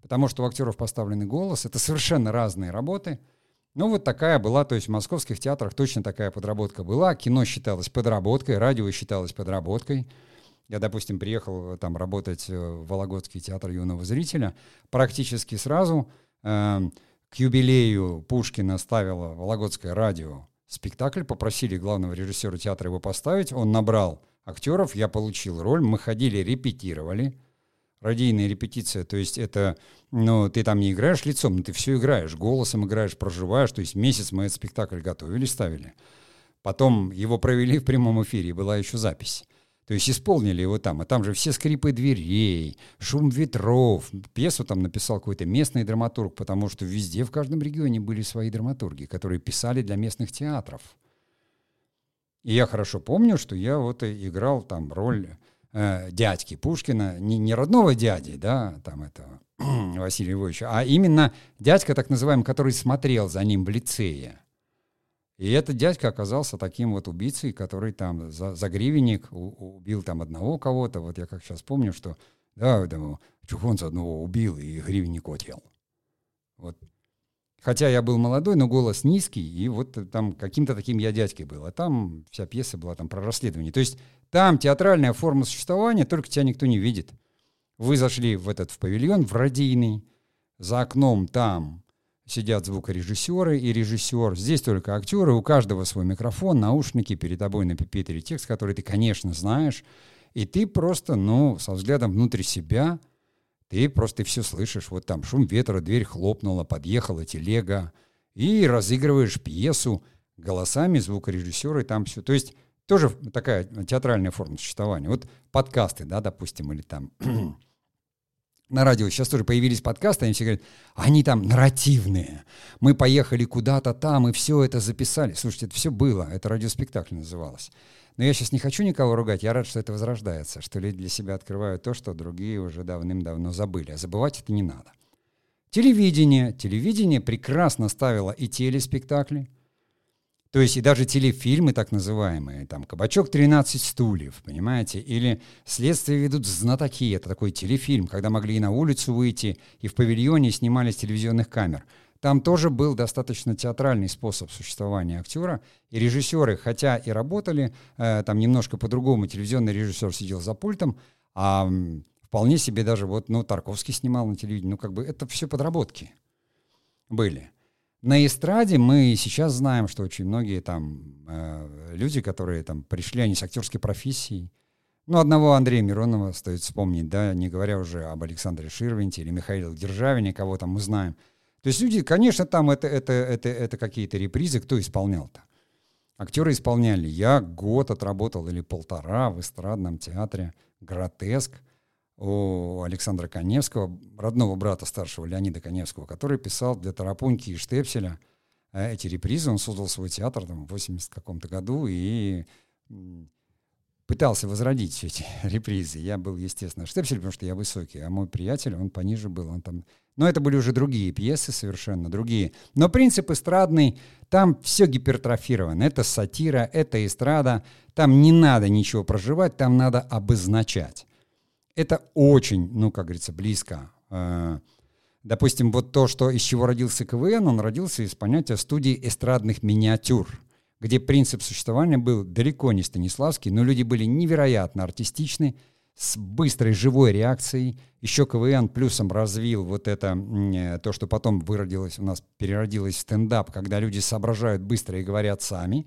Потому что у актеров поставленный голос, это совершенно разные работы — ну, вот такая была, то есть в московских театрах точно такая подработка была. Кино считалось подработкой, радио считалось подработкой. Я, допустим, приехал э, там работать э, в Вологодский театр юного зрителя. Практически сразу э, к юбилею Пушкина ставило Вологодское радио спектакль. Попросили главного режиссера театра его поставить. Он набрал актеров, я получил роль. Мы ходили, репетировали радийная репетиция, то есть это, ну, ты там не играешь лицом, но ты все играешь, голосом играешь, проживаешь, то есть месяц мы этот спектакль готовили, ставили. Потом его провели в прямом эфире, была еще запись. То есть исполнили его там, а там же все скрипы дверей, шум ветров. Пьесу там написал какой-то местный драматург, потому что везде, в каждом регионе были свои драматурги, которые писали для местных театров. И я хорошо помню, что я вот играл там роль э, дядьки Пушкина, не, не родного дяди, да, там этого Василия Львовича, а именно дядька, так называемый, который смотрел за ним в лицее. И этот дядька оказался таким вот убийцей, который там за, за гривенник убил там одного кого-то. Вот я как сейчас помню, что да, там, Чухонца одного убил и гривенник отъел. Вот. Хотя я был молодой, но голос низкий, и вот там каким-то таким я дядькой был. А там вся пьеса была там про расследование. То есть там театральная форма существования, только тебя никто не видит. Вы зашли в этот в павильон, в радийный, за окном там сидят звукорежиссеры и режиссер. Здесь только актеры, у каждого свой микрофон, наушники, перед тобой на пипетере текст, который ты, конечно, знаешь. И ты просто, ну, со взглядом внутрь себя, ты просто все слышишь. Вот там шум ветра, дверь хлопнула, подъехала телега, и разыгрываешь пьесу голосами звукорежиссера и там все. То есть тоже такая театральная форма существования. Вот подкасты, да, допустим, или там на радио сейчас тоже появились подкасты, они все говорят, они там нарративные. Мы поехали куда-то там и все это записали. Слушайте, это все было, это радиоспектакль называлось. Но я сейчас не хочу никого ругать, я рад, что это возрождается, что люди для себя открывают то, что другие уже давным-давно забыли. А забывать это не надо. Телевидение. Телевидение прекрасно ставило и телеспектакли, то есть и даже телефильмы так называемые, там «Кабачок 13 стульев», понимаете, или «Следствие ведут знатоки», это такой телефильм, когда могли и на улицу выйти, и в павильоне снимали с телевизионных камер. Там тоже был достаточно театральный способ существования актера, и режиссеры, хотя и работали, э, там немножко по-другому, телевизионный режиссер сидел за пультом, а вполне себе даже вот, ну, Тарковский снимал на телевидении, ну, как бы это все подработки были. На эстраде мы сейчас знаем, что очень многие там э, люди, которые там пришли, они с актерской профессией. Ну, одного Андрея Миронова стоит вспомнить, да, не говоря уже об Александре Ширвинте или Михаиле Державине, кого там мы знаем. То есть люди, конечно, там это, это, это, это какие-то репризы, кто исполнял-то? Актеры исполняли. Я год отработал или полтора в эстрадном театре «Гротеск», у Александра Коневского, родного брата старшего Леонида Коневского, который писал для Тарапуньки и Штепселя э, эти репризы. Он создал свой театр там, в 80 каком-то году и пытался возродить все эти репризы. Я был, естественно, Штепсель, потому что я высокий, а мой приятель, он пониже был. Он там... Но это были уже другие пьесы, совершенно другие. Но принцип эстрадный, там все гипертрофировано. Это сатира, это эстрада. Там не надо ничего проживать, там надо обозначать это очень, ну, как говорится, близко. Э, допустим, вот то, что из чего родился КВН, он родился из понятия студии эстрадных миниатюр, где принцип существования был далеко не Станиславский, но люди были невероятно артистичны, с быстрой живой реакцией. Еще КВН плюсом развил вот это, э, то, что потом выродилось у нас, переродилось в стендап, когда люди соображают быстро и говорят сами.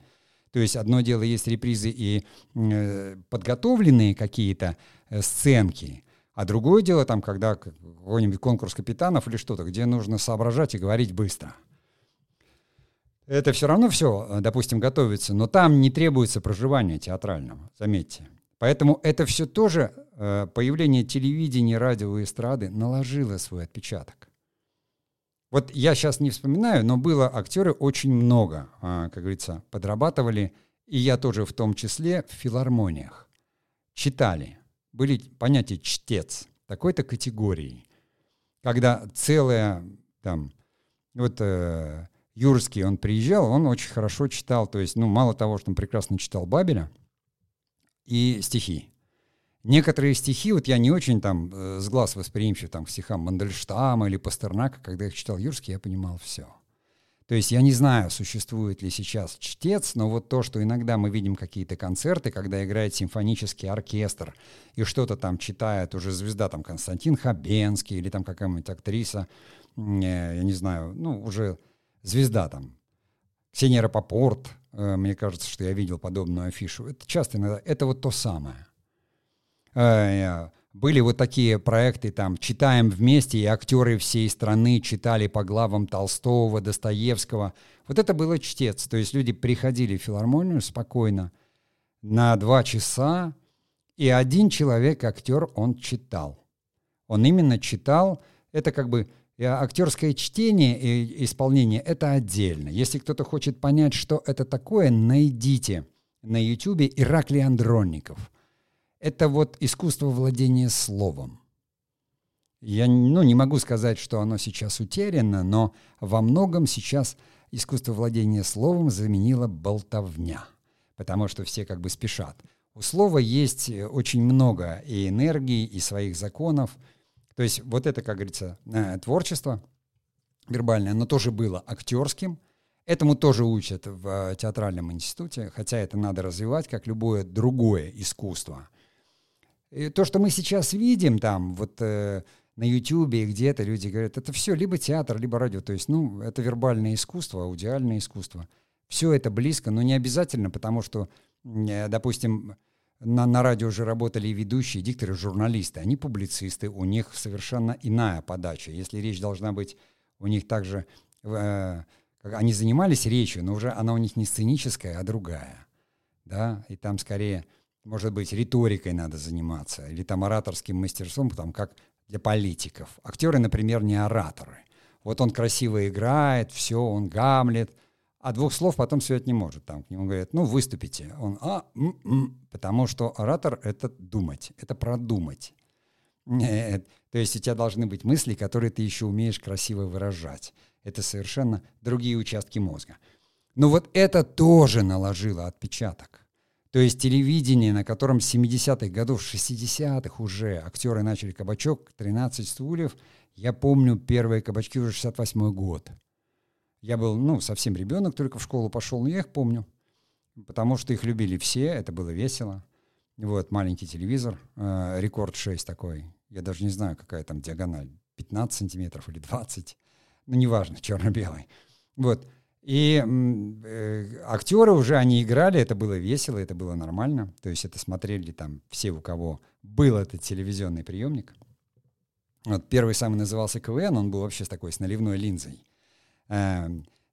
То есть одно дело есть репризы и э, подготовленные какие-то Э, сценки. А другое дело там, когда какой-нибудь конкурс капитанов или что-то, где нужно соображать и говорить быстро. Это все равно все, э, допустим, готовится, но там не требуется проживания театрального, заметьте. Поэтому это все тоже, э, появление телевидения, радио и эстрады наложило свой отпечаток. Вот я сейчас не вспоминаю, но было актеры очень много, как говорится, подрабатывали, и я тоже в том числе в филармониях. Читали, были понятия чтец такой-то категории, когда целая там, вот э, Юрский, он приезжал, он очень хорошо читал, то есть, ну, мало того, что он прекрасно читал Бабеля и стихи. Некоторые стихи, вот я не очень там э, с глаз восприимчив там, к стихам Мандельштама или Пастернака, когда их читал Юрский, я понимал все. То есть я не знаю, существует ли сейчас чтец, но вот то, что иногда мы видим какие-то концерты, когда играет симфонический оркестр и что-то там читает уже звезда, там Константин Хабенский или там какая-нибудь актриса, э, я не знаю, ну уже звезда там, Ксения Рапопорт, э, мне кажется, что я видел подобную афишу. Это часто иногда, это вот то самое. Э, были вот такие проекты, там, читаем вместе, и актеры всей страны читали по главам Толстого, Достоевского. Вот это было чтец. То есть люди приходили в филармонию спокойно на два часа, и один человек, актер, он читал. Он именно читал, это как бы актерское чтение и исполнение, это отдельно. Если кто-то хочет понять, что это такое, найдите на ютюбе Ираклий Андронников – это вот искусство владения словом. Я ну, не могу сказать, что оно сейчас утеряно, но во многом сейчас искусство владения словом заменило болтовня, потому что все как бы спешат. У слова есть э, очень много и энергии, и своих законов. То есть вот это, как говорится, э, творчество вербальное, оно тоже было актерским. Этому тоже учат в э, театральном институте, хотя это надо развивать, как любое другое искусство. И то, что мы сейчас видим там, вот э, на Ютьюбе и где-то люди говорят, это все либо театр, либо радио. То есть, ну, это вербальное искусство, аудиальное искусство. Все это близко, но не обязательно, потому что, допустим, на, на радио уже работали и ведущие, и дикторы, журналисты. Они публицисты, у них совершенно иная подача. Если речь должна быть у них также, э, они занимались речью, но уже она у них не сценическая, а другая. Да? И там скорее, может быть, риторикой надо заниматься, или там ораторским мастерством, там как для политиков. Актеры, например, не ораторы. Вот он красиво играет, все, он гамлет, а двух слов потом сказать не может. Там к нему говорят, ну, выступите. Он, а, м -м", потому что оратор — это думать, это продумать. Нет. То есть у тебя должны быть мысли, которые ты еще умеешь красиво выражать. Это совершенно другие участки мозга. Но вот это тоже наложило отпечаток. То есть телевидение, на котором с 70-х годов, 60-х уже актеры начали кабачок, 13 стульев. Я помню первые кабачки уже 68 год. Я был, ну, совсем ребенок, только в школу пошел, но я их помню. Потому что их любили все, это было весело. Вот, маленький телевизор, э, рекорд 6 такой. Я даже не знаю, какая там диагональ, 15 сантиметров или 20 ну, неважно, черно-белый. Вот. И э, актеры уже, они играли, это было весело, это было нормально. То есть это смотрели там все, у кого был этот телевизионный приемник. Вот первый самый назывался КВН, он был вообще с такой, с наливной линзой. Э,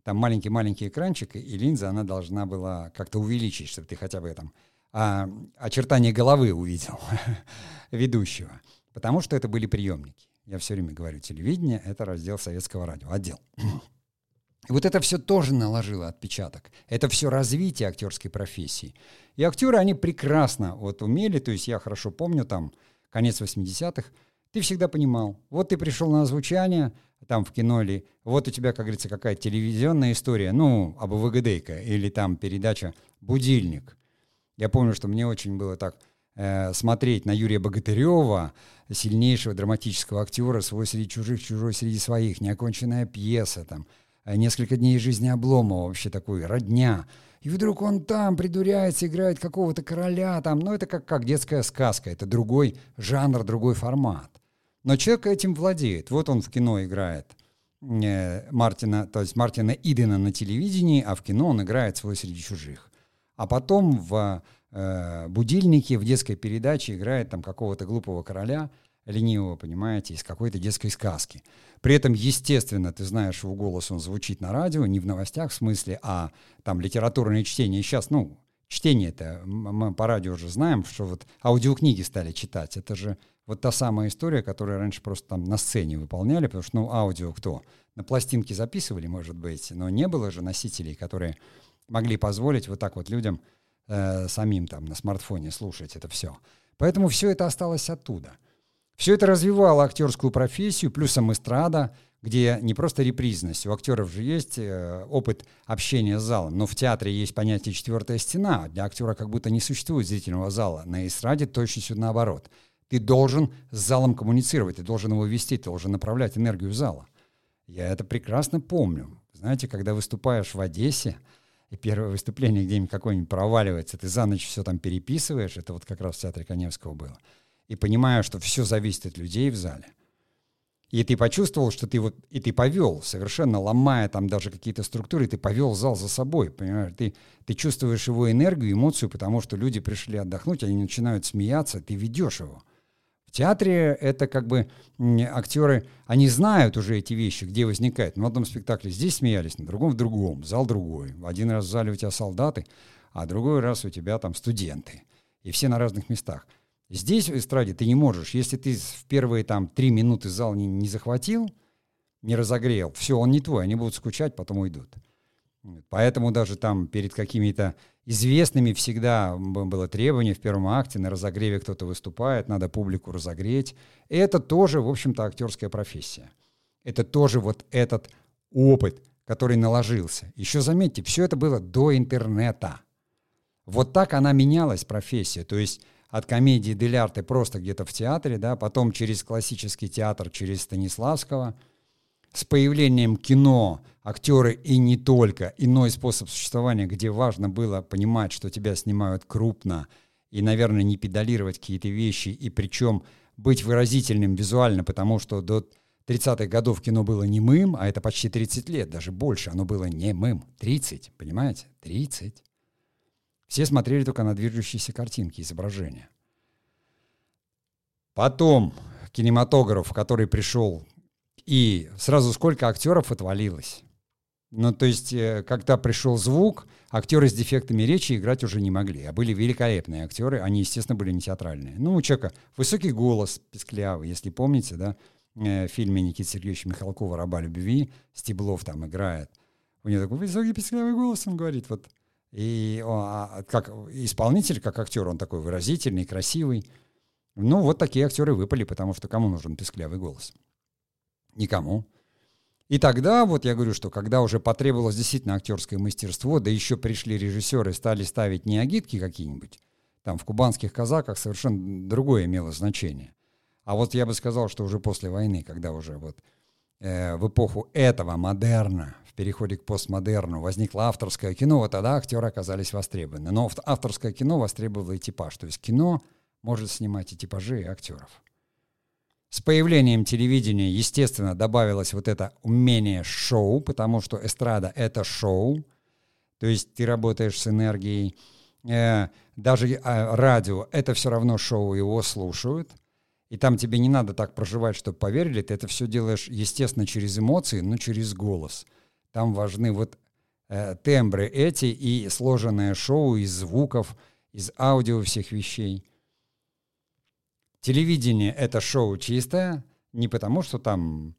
там маленький-маленький экранчик, и линза, она должна была как-то увеличить, чтобы ты хотя бы там а, очертания головы увидел ведущего. Потому что это были приемники. Я все время говорю, телевидение — это раздел советского радио, отдел. И вот это все тоже наложило отпечаток. Это все развитие актерской профессии. И актеры, они прекрасно вот умели, то есть я хорошо помню там конец 80-х, ты всегда понимал, вот ты пришел на озвучание, там в кино или вот у тебя, как говорится, какая-то телевизионная история, ну, об ВГД или там передача «Будильник». Я помню, что мне очень было так э, смотреть на Юрия Богатырева, сильнейшего драматического актера, свой среди чужих, чужой среди своих, неоконченная пьеса, там, э, несколько дней жизни Обломова, вообще такой, родня. И вдруг он там придуряется, играет какого-то короля, там, ну это как, как детская сказка, это другой жанр, другой формат. Но человек этим владеет. Вот он в кино играет э, Мартина, то есть Мартина Идена на телевидении, а в кино он играет свой среди чужих. А потом в э, будильнике в детской передаче играет там какого-то глупого короля, ленивого, понимаете, из какой-то детской сказки. При этом, естественно, ты знаешь, его голос он звучит на радио, не в новостях в смысле, а там литературное чтение. Сейчас, ну, чтение это мы по радио уже знаем, что вот аудиокниги стали читать. Это же вот та самая история, которую раньше просто там на сцене выполняли, потому что, ну, аудио кто? На пластинке записывали, может быть, но не было же носителей, которые могли позволить вот так вот людям э, самим там на смартфоне слушать это все. Поэтому все это осталось оттуда. Все это развивало актерскую профессию, плюсом эстрада, где не просто репризность, у актеров же есть э, опыт общения с залом, но в театре есть понятие «четвертая стена», для актера как будто не существует зрительного зала, на эстраде точно все наоборот. Ты должен с залом коммуницировать, ты должен его вести, ты должен направлять энергию зала. Я это прекрасно помню. Знаете, когда выступаешь в Одессе, и первое выступление где-нибудь какое-нибудь проваливается, ты за ночь все там переписываешь, это вот как раз в театре Коневского было, и понимаю, что все зависит от людей в зале. И ты почувствовал, что ты вот, и ты повел, совершенно ломая там даже какие-то структуры, ты повел зал за собой, понимаешь? Ты, ты чувствуешь его энергию, эмоцию, потому что люди пришли отдохнуть, они начинают смеяться, ты ведешь его. Театре это как бы актеры, они знают уже эти вещи, где возникает. На одном спектакле здесь смеялись, на другом в другом, зал другой. Один раз в зале у тебя солдаты, а другой раз у тебя там студенты. И все на разных местах. Здесь в эстраде ты не можешь. Если ты в первые там три минуты зал не, не захватил, не разогрел, все, он не твой, они будут скучать, потом уйдут. Поэтому даже там перед какими-то известными всегда было требование в первом акте, на разогреве кто-то выступает, надо публику разогреть. Это тоже, в общем-то, актерская профессия. Это тоже вот этот опыт, который наложился. Еще заметьте, все это было до интернета. Вот так она менялась, профессия. То есть от комедии Дель Арте просто где-то в театре, да, потом через классический театр, через Станиславского – с появлением кино, актеры и не только, иной способ существования, где важно было понимать, что тебя снимают крупно, и, наверное, не педалировать какие-то вещи, и причем быть выразительным визуально, потому что до 30-х годов кино было немым, а это почти 30 лет, даже больше, оно было немым. 30, понимаете? 30. Все смотрели только на движущиеся картинки, изображения. Потом кинематограф, который пришел и сразу сколько актеров отвалилось. Ну, то есть, э, когда пришел звук, актеры с дефектами речи играть уже не могли, а были великолепные актеры, они, естественно, были не театральные. Ну, у человека высокий голос, песклявый, если помните, да, э, в фильме Никиты Сергеевича Михалкова «Раба любви» Стеблов там играет. У него такой высокий песклявый голос, он говорит, вот. И он, а, как исполнитель, как актер, он такой выразительный, красивый. Ну, вот такие актеры выпали, потому что кому нужен песклявый голос? Никому. И тогда, вот я говорю, что когда уже потребовалось действительно актерское мастерство, да еще пришли режиссеры, стали ставить не агитки какие-нибудь, там в кубанских казаках совершенно другое имело значение. А вот я бы сказал, что уже после войны, когда уже вот э, в эпоху этого модерна, в переходе к постмодерну возникло авторское кино, вот тогда актеры оказались востребованы. Но авторское кино востребовало и типаж. То есть кино может снимать и типажи, и актеров. С появлением телевидения, естественно, добавилось вот это умение шоу, потому что эстрада — это шоу, то есть ты работаешь с энергией. Э, даже э, радио — это все равно шоу, его слушают. И там тебе не надо так проживать, чтобы поверили, ты это все делаешь, естественно, через эмоции, но через голос. Там важны вот э, тембры эти и сложенное шоу из звуков, из аудио всех вещей. Телевидение — это шоу чистое, не потому что там...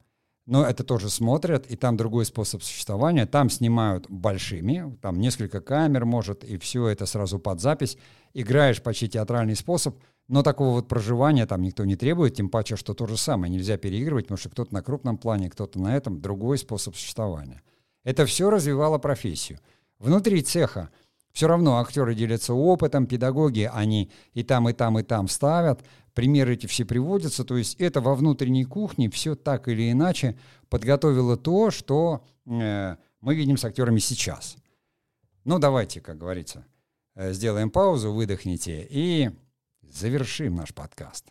Но это тоже смотрят, и там другой способ существования. Там снимают большими, там несколько камер, может, и все это сразу под запись. Играешь почти театральный способ, но такого вот проживания там никто не требует, тем паче, что то же самое. Нельзя переигрывать, потому что кто-то на крупном плане, кто-то на этом, другой способ существования. Это все развивало профессию. Внутри цеха все равно актеры делятся опытом, педагоги, они и там, и там, и там ставят, примеры эти все приводятся, то есть это во внутренней кухне все так или иначе подготовило то, что э, мы видим с актерами сейчас. Ну, давайте, как говорится, э, сделаем паузу, выдохните и завершим наш подкаст.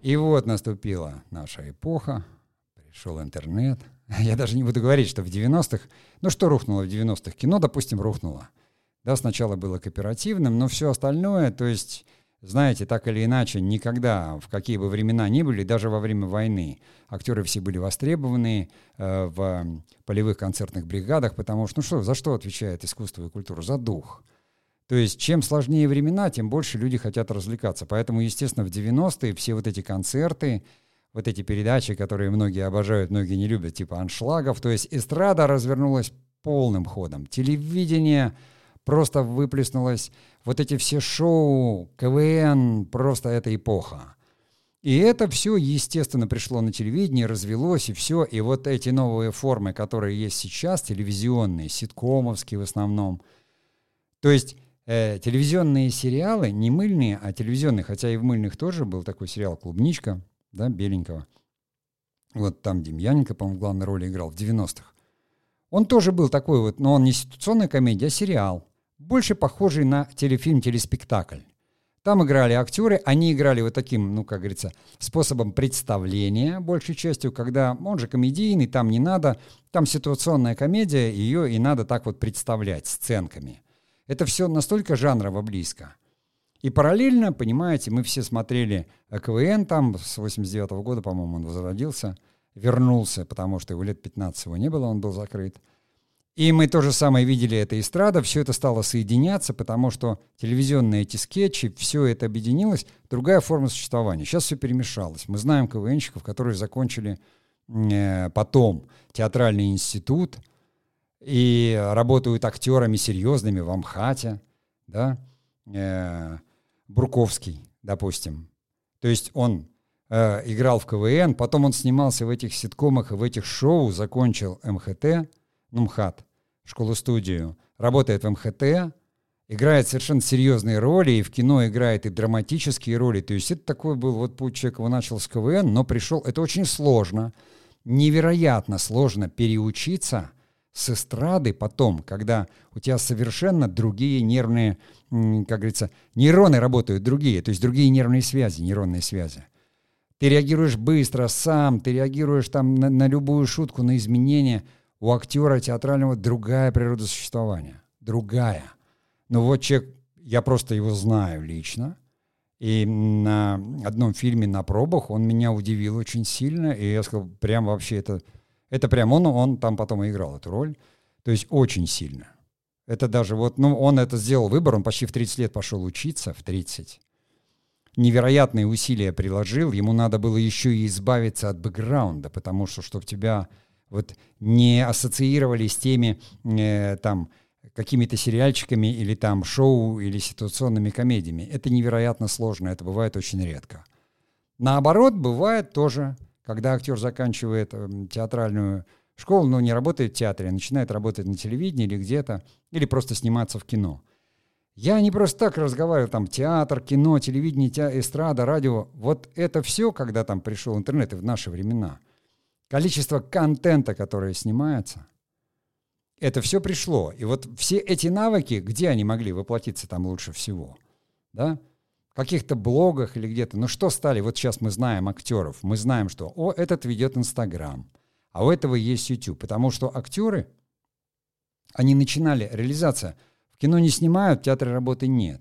И вот наступила наша эпоха, пришел интернет – Я даже не буду говорить, что в 90-х... Ну что рухнуло в 90-х? Кино, допустим, рухнуло. Да, сначала было кооперативным, но все остальное, то есть, знаете, так или иначе, никогда, в какие бы времена ни были, даже во время войны, актеры все были востребованы э, в полевых концертных бригадах, потому что, ну что, за что отвечает искусство и культура? За дух. То есть, чем сложнее времена, тем больше люди хотят развлекаться. Поэтому, естественно, в 90-е все вот эти концерты, вот эти передачи, которые многие обожают, многие не любят, типа аншлагов. То есть эстрада развернулась полным ходом. Телевидение просто выплеснулось. Вот эти все шоу, КВН, просто эта эпоха. И это все, естественно, пришло на телевидение, развелось, и все. И вот эти новые формы, которые есть сейчас, телевизионные, ситкомовские в основном. То есть э, телевизионные сериалы, не мыльные, а телевизионные, хотя и в мыльных тоже был такой сериал «Клубничка», да, Беленького. Вот там Демьяненко, по-моему, главной роли играл в 90-х. Он тоже был такой вот, но он не ситуационная комедия, а сериал. Больше похожий на телефильм, телеспектакль. Там играли актеры, они играли вот таким, ну, как говорится, способом представления, большей частью, когда он же комедийный, там не надо, там ситуационная комедия, ее и надо так вот представлять сценками. Это все настолько жанрово близко. И параллельно, понимаете, мы все смотрели КВН там, с 89 -го года, по-моему, он возродился, вернулся, потому что его лет 15 его не было, он был закрыт. И мы то же самое видели, это эстрада, все это стало соединяться, потому что телевизионные эти скетчи, все это объединилось, другая форма существования. Сейчас все перемешалось. Мы знаем КВНщиков, которые закончили э, потом театральный институт и работают актерами серьезными в Амхате, да, э, Бурковский, допустим. То есть он э, играл в КВН, потом он снимался в этих ситкомах и в этих шоу, закончил МХТ, ну, МХАТ, школу-студию, работает в МХТ, играет совершенно серьезные роли, и в кино играет и драматические роли. То есть это такой был вот путь человека, он начал с КВН, но пришел, это очень сложно, невероятно сложно переучиться с эстрады потом, когда у тебя совершенно другие нервные как говорится, нейроны работают другие, то есть другие нервные связи, нейронные связи. Ты реагируешь быстро, сам, ты реагируешь там на, на любую шутку, на изменения. У актера театрального другая природа существования. Другая. Но вот человек, я просто его знаю лично, И на одном фильме на пробах он меня удивил очень сильно, и я сказал, прям вообще это, это прям он, он там потом играл эту роль, то есть очень сильно. Это даже вот, ну, он это сделал выбор, он почти в 30 лет пошел учиться, в 30. Невероятные усилия приложил, ему надо было еще и избавиться от бэкграунда, потому что, чтобы тебя вот не ассоциировали с теми, э, там, какими-то сериальчиками или там шоу или ситуационными комедиями. Это невероятно сложно, это бывает очень редко. Наоборот, бывает тоже, когда актер заканчивает э, театральную школу, но не работает в театре, а начинает работать на телевидении или где-то, или просто сниматься в кино. Я не просто так разговариваю, там, театр, кино, телевидение, те, эстрада, радио. Вот это все, когда там пришел интернет и в наши времена. Количество контента, которое снимается – это все пришло. И вот все эти навыки, где они могли воплотиться там лучше всего? Да? Каких-то блогах или где-то. Ну что стали? Вот сейчас мы знаем актеров. Мы знаем, что о, этот ведет Инстаграм, а у этого есть YouTube. Потому что актеры, они начинали, реализация, в кино не снимают, в театре работы нет.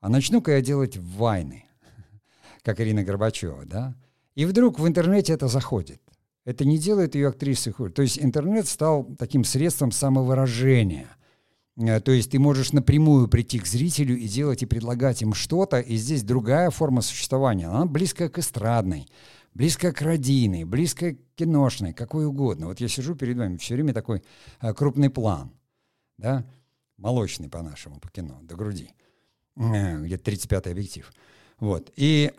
А начну-ка я делать вайны, как Ирина Горбачева, да? И вдруг в интернете это заходит. Это не делает ее актрисой хуже. То есть интернет стал таким средством самовыражения. Э, то есть ты можешь напрямую прийти к зрителю и делать и предлагать им что-то, и здесь другая форма существования. Она близкая к эстрадной, близкая к родийной, близкая к киношной, какой угодно. Вот я сижу перед вами, все время такой э, крупный план, да, молочный по-нашему, по кино, до груди, э, где-то 35-й объектив. Вот. И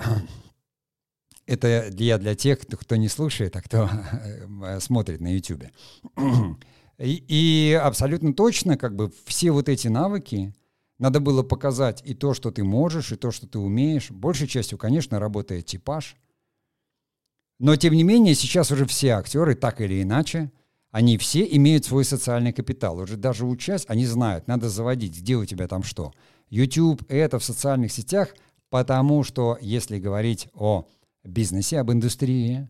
это я для тех, кто, не слушает, а кто смотрит на YouTube. И, и абсолютно точно, как бы все вот эти навыки, надо было показать и то, что ты можешь, и то, что ты умеешь. Большей частью, конечно, работает типаж. Но, тем не менее, сейчас уже все актеры, так или иначе, они все имеют свой социальный капитал. Уже даже учась, они знают, надо заводить, где у тебя там что. YouTube — это в социальных сетях, потому что, если говорить о бизнесе, об индустрии,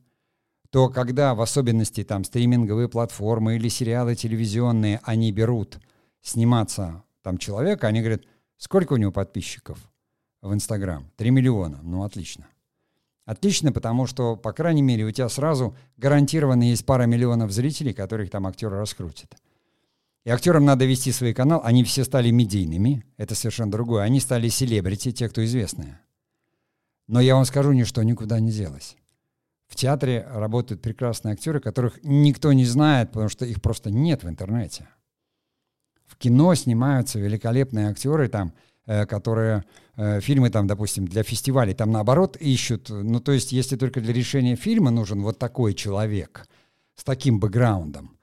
то когда в особенности там стриминговые платформы или сериалы телевизионные, они берут сниматься там человека, они говорят, сколько у него подписчиков в Инстаграм? Три миллиона. Ну, отлично. Отлично, потому что, по крайней мере, у тебя сразу гарантированно есть пара миллионов зрителей, которых там актеры раскрутят. И актерам надо вести свой канал. Они все стали медийными. Это совершенно другое. Они стали селебрити, те, кто известные. Но я вам скажу, ничто никуда не делось. В театре работают прекрасные актеры, которых никто не знает, потому что их просто нет в интернете. В кино снимаются великолепные актеры, там, э, которые э, фильмы, там, допустим, для фестивалей, там наоборот ищут. Ну, то есть, если только для решения фильма нужен вот такой человек с таким бэкграундом,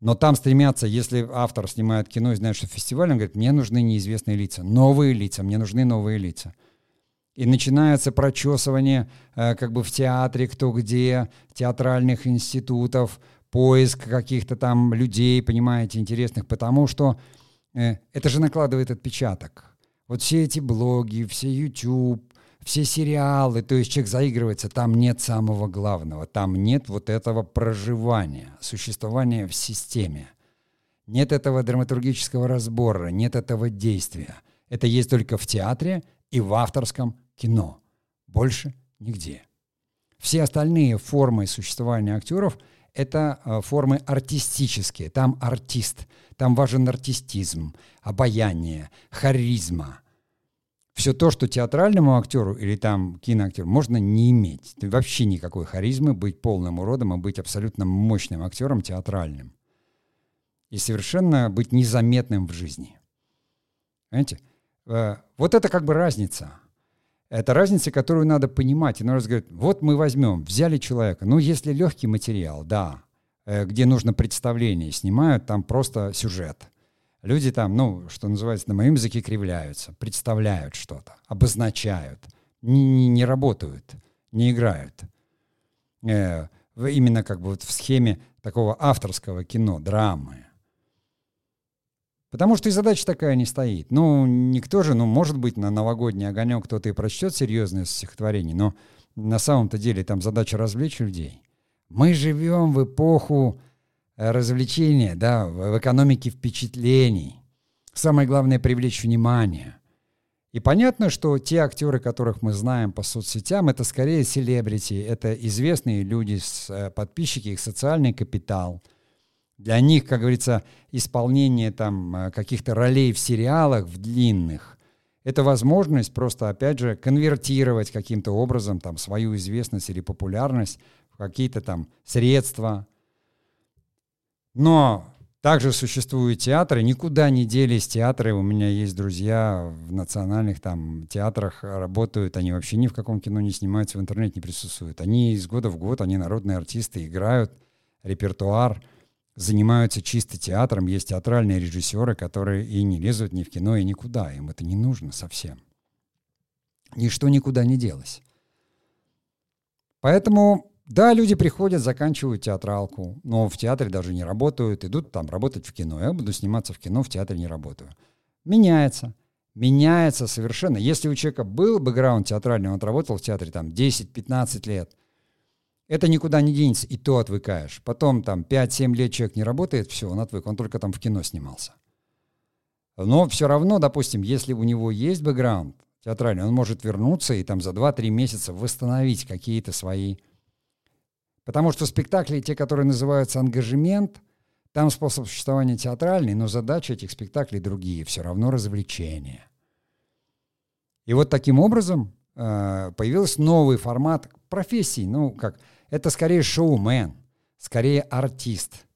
но там стремятся, если автор снимает кино и знает, что фестиваль, он говорит, мне нужны неизвестные лица, новые лица, мне нужны новые лица. И начинается прочесывание э, как бы в театре, кто где, театральных институтов, поиск каких-то там людей, понимаете, интересных, потому что э, это же накладывает отпечаток. Вот все эти блоги, все YouTube, все сериалы, то есть человек заигрывается, там нет самого главного, там нет вот этого проживания, существования в системе. Нет этого драматургического разбора, нет этого действия. Это есть только в театре и в авторском кино. Больше нигде. Все остальные формы существования актеров — это э, формы артистические. Там артист, там важен артистизм, обаяние, харизма. Все то, что театральному актеру или там киноактеру можно не иметь. Вообще никакой харизмы, быть полным уродом и быть абсолютно мощным актером театральным. И совершенно быть незаметным в жизни. Понимаете? Э, вот это как бы разница. Это разница, которую надо понимать. И раз говорит, вот мы возьмем, взяли человека. Ну, если легкий материал, да, э, где нужно представление, снимают там просто сюжет. Люди там, ну, что называется, на моем языке кривляются, представляют что-то, обозначают, не, не, не работают, не играют. Э, именно как бы вот в схеме такого авторского кино, драмы. Потому что и задача такая не стоит. Ну, никто же, ну, может быть, на новогодний огонек кто-то и прочтет серьезное стихотворение, но на самом-то деле там задача развлечь людей. Мы живем в эпоху э, развлечения, да, в экономике впечатлений. Самое главное — привлечь внимание. И понятно, что те актеры, которых мы знаем по соцсетям, это скорее селебрити, это известные люди, э, подписчики, их социальный капитал. Для них, как говорится, исполнение там э, каких-то ролей в сериалах, в длинных, это возможность просто, опять же, конвертировать каким-то образом там свою известность или популярность в какие-то там средства. Но также существуют театры, никуда не делись театры. У меня есть друзья в национальных там театрах работают, они вообще ни в каком кино не снимаются, в интернете не присутствуют. Они из года в год, они народные артисты, играют репертуар, занимаются чисто театром. Есть театральные режиссеры, которые и не лезут ни в кино, и никуда. Им это не нужно совсем. Ничто никуда не делось. Поэтому да, люди приходят, заканчивают театралку, но в театре даже не работают, идут там работать в кино. Я буду сниматься в кино, в театре не работаю. Меняется. Меняется совершенно. Если у человека был бэкграунд театральный, он отработал в театре там 10-15 лет, это никуда не денется, и то отвыкаешь. Потом там 5-7 лет человек не работает, все, он отвык, он только там в кино снимался. Но все равно, допустим, если у него есть бэкграунд театральный, он может вернуться и там за 2-3 месяца восстановить какие-то свои Потому что спектакли, те, которые называются ангажемент, там способ существования театральный, но задачи этих спектаклей другие, все равно развлечения. И вот таким образом э, появился новый формат профессии. Ну, как, это скорее шоумен, скорее артист.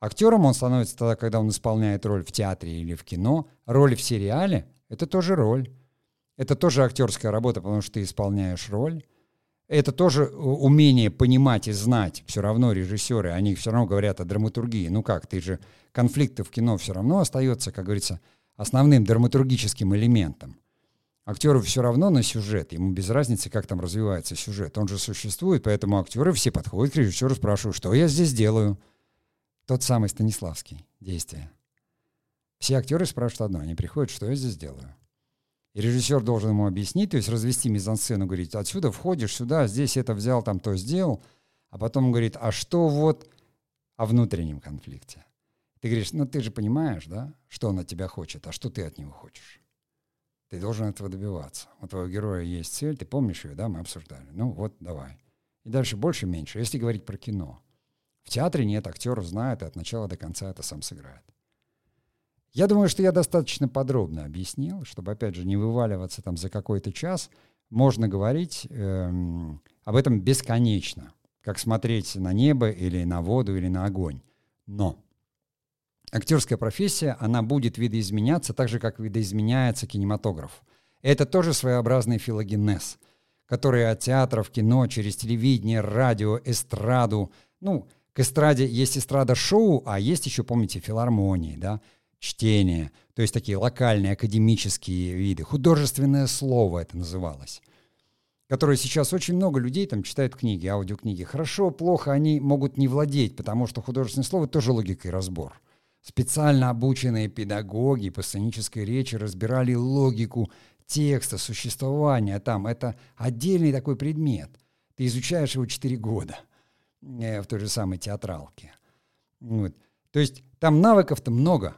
Актером он становится тогда, когда он исполняет роль в театре или в кино. Роль в сериале — это тоже роль. Это тоже актерская работа, потому что ты исполняешь роль это тоже умение понимать и знать. Все равно режиссеры, они все равно говорят о драматургии. Ну как, ты же конфликты в кино все равно остается, как говорится, основным драматургическим элементом. Актеру все равно на сюжет, ему без разницы, как там развивается сюжет. Он же существует, поэтому актеры все подходят к режиссеру, спрашивают, что я здесь делаю. Тот самый Станиславский действие. Все актеры спрашивают одно, они приходят, что я здесь делаю. И режиссер должен ему объяснить, то есть развести мизансцену, говорить, отсюда входишь сюда, здесь это взял, там то сделал, а потом говорит, а что вот о внутреннем конфликте? Ты говоришь, ну ты же понимаешь, да, что он от тебя хочет, а что ты от него хочешь? Ты должен этого добиваться. У твоего героя есть цель, ты помнишь ее, да, мы обсуждали. Ну вот, давай. И дальше больше-меньше, если говорить про кино. В театре нет, актер знает, и от начала до конца это сам сыграет. Я думаю, что я достаточно подробно объяснил, чтобы, опять же, не вываливаться там за какой-то час. Можно говорить эм, об этом бесконечно, как смотреть на небо или на воду или на огонь. Но актерская профессия, она будет видоизменяться так же, как видоизменяется кинематограф. Это тоже своеобразный филогенез, который от театров, кино, через телевидение, радио, эстраду, ну, к эстраде есть эстрада-шоу, а есть еще, помните, филармонии, да, чтение, то есть такие локальные академические виды. Художественное слово это называлось которые сейчас очень много людей там читают книги, аудиокниги. Хорошо, плохо, они могут не владеть, потому что художественное слово тоже логика и разбор. Специально обученные педагоги по сценической речи разбирали логику текста, существования там. Это отдельный такой предмет. Ты изучаешь его 4 года э, в той же самой театралке. Вот. То есть там навыков-то много,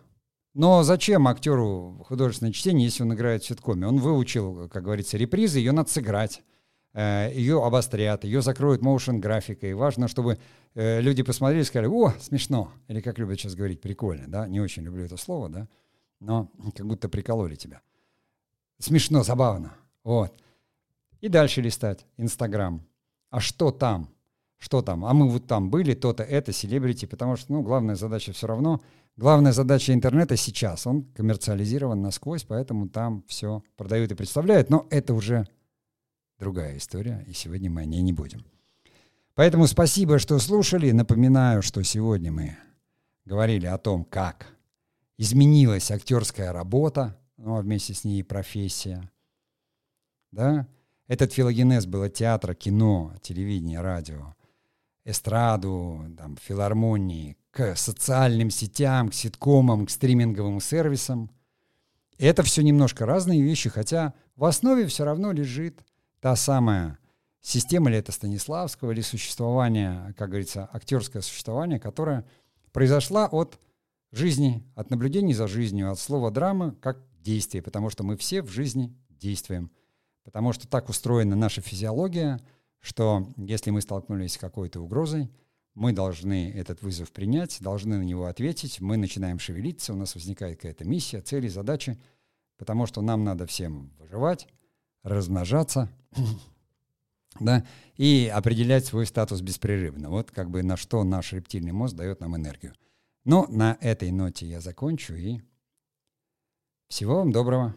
но зачем актеру художественное чтение, если он играет в ситкоме? Он выучил, как говорится, репризы, ее надо сыграть. Э, ее обострят, ее закроют моушен графикой. Важно, чтобы э, люди посмотрели и сказали, о, смешно. Или как любят сейчас говорить, прикольно, да? Не очень люблю это слово, да? Но как будто прикололи тебя. Смешно, забавно. Вот. И дальше листать. Инстаграм. А что там? Что там? А мы вот там были, то-то, это, селебрити, потому что, ну, главная задача все равно Главная задача интернета сейчас, он коммерциализирован насквозь, поэтому там все продают и представляют, но это уже другая история, и сегодня мы о ней не будем. Поэтому спасибо, что слушали. Напоминаю, что сегодня мы говорили о том, как изменилась актерская работа, ну, а вместе с ней и профессия. Да? Этот филогенез было театра, кино, телевидение, радио, эстраду, там, филармонии, к социальным сетям, к ситкомам, к стриминговым сервисам. Это все немножко разные вещи, хотя в основе все равно лежит та самая система, или это Станиславского, или существование, как говорится, актерское существование, которое произошла от жизни, от наблюдений за жизнью, от слова драма как действие, потому что мы все в жизни действуем. Потому что так устроена наша физиология, что если мы столкнулись с какой-то угрозой, мы должны этот вызов принять, должны на него ответить, мы начинаем шевелиться, у нас возникает какая-то миссия, цели, задачи, потому что нам надо всем выживать, размножаться, да, и определять свой статус беспрерывно. Вот как бы на что наш рептильный мозг дает нам энергию. Но на этой ноте я закончу и всего вам доброго.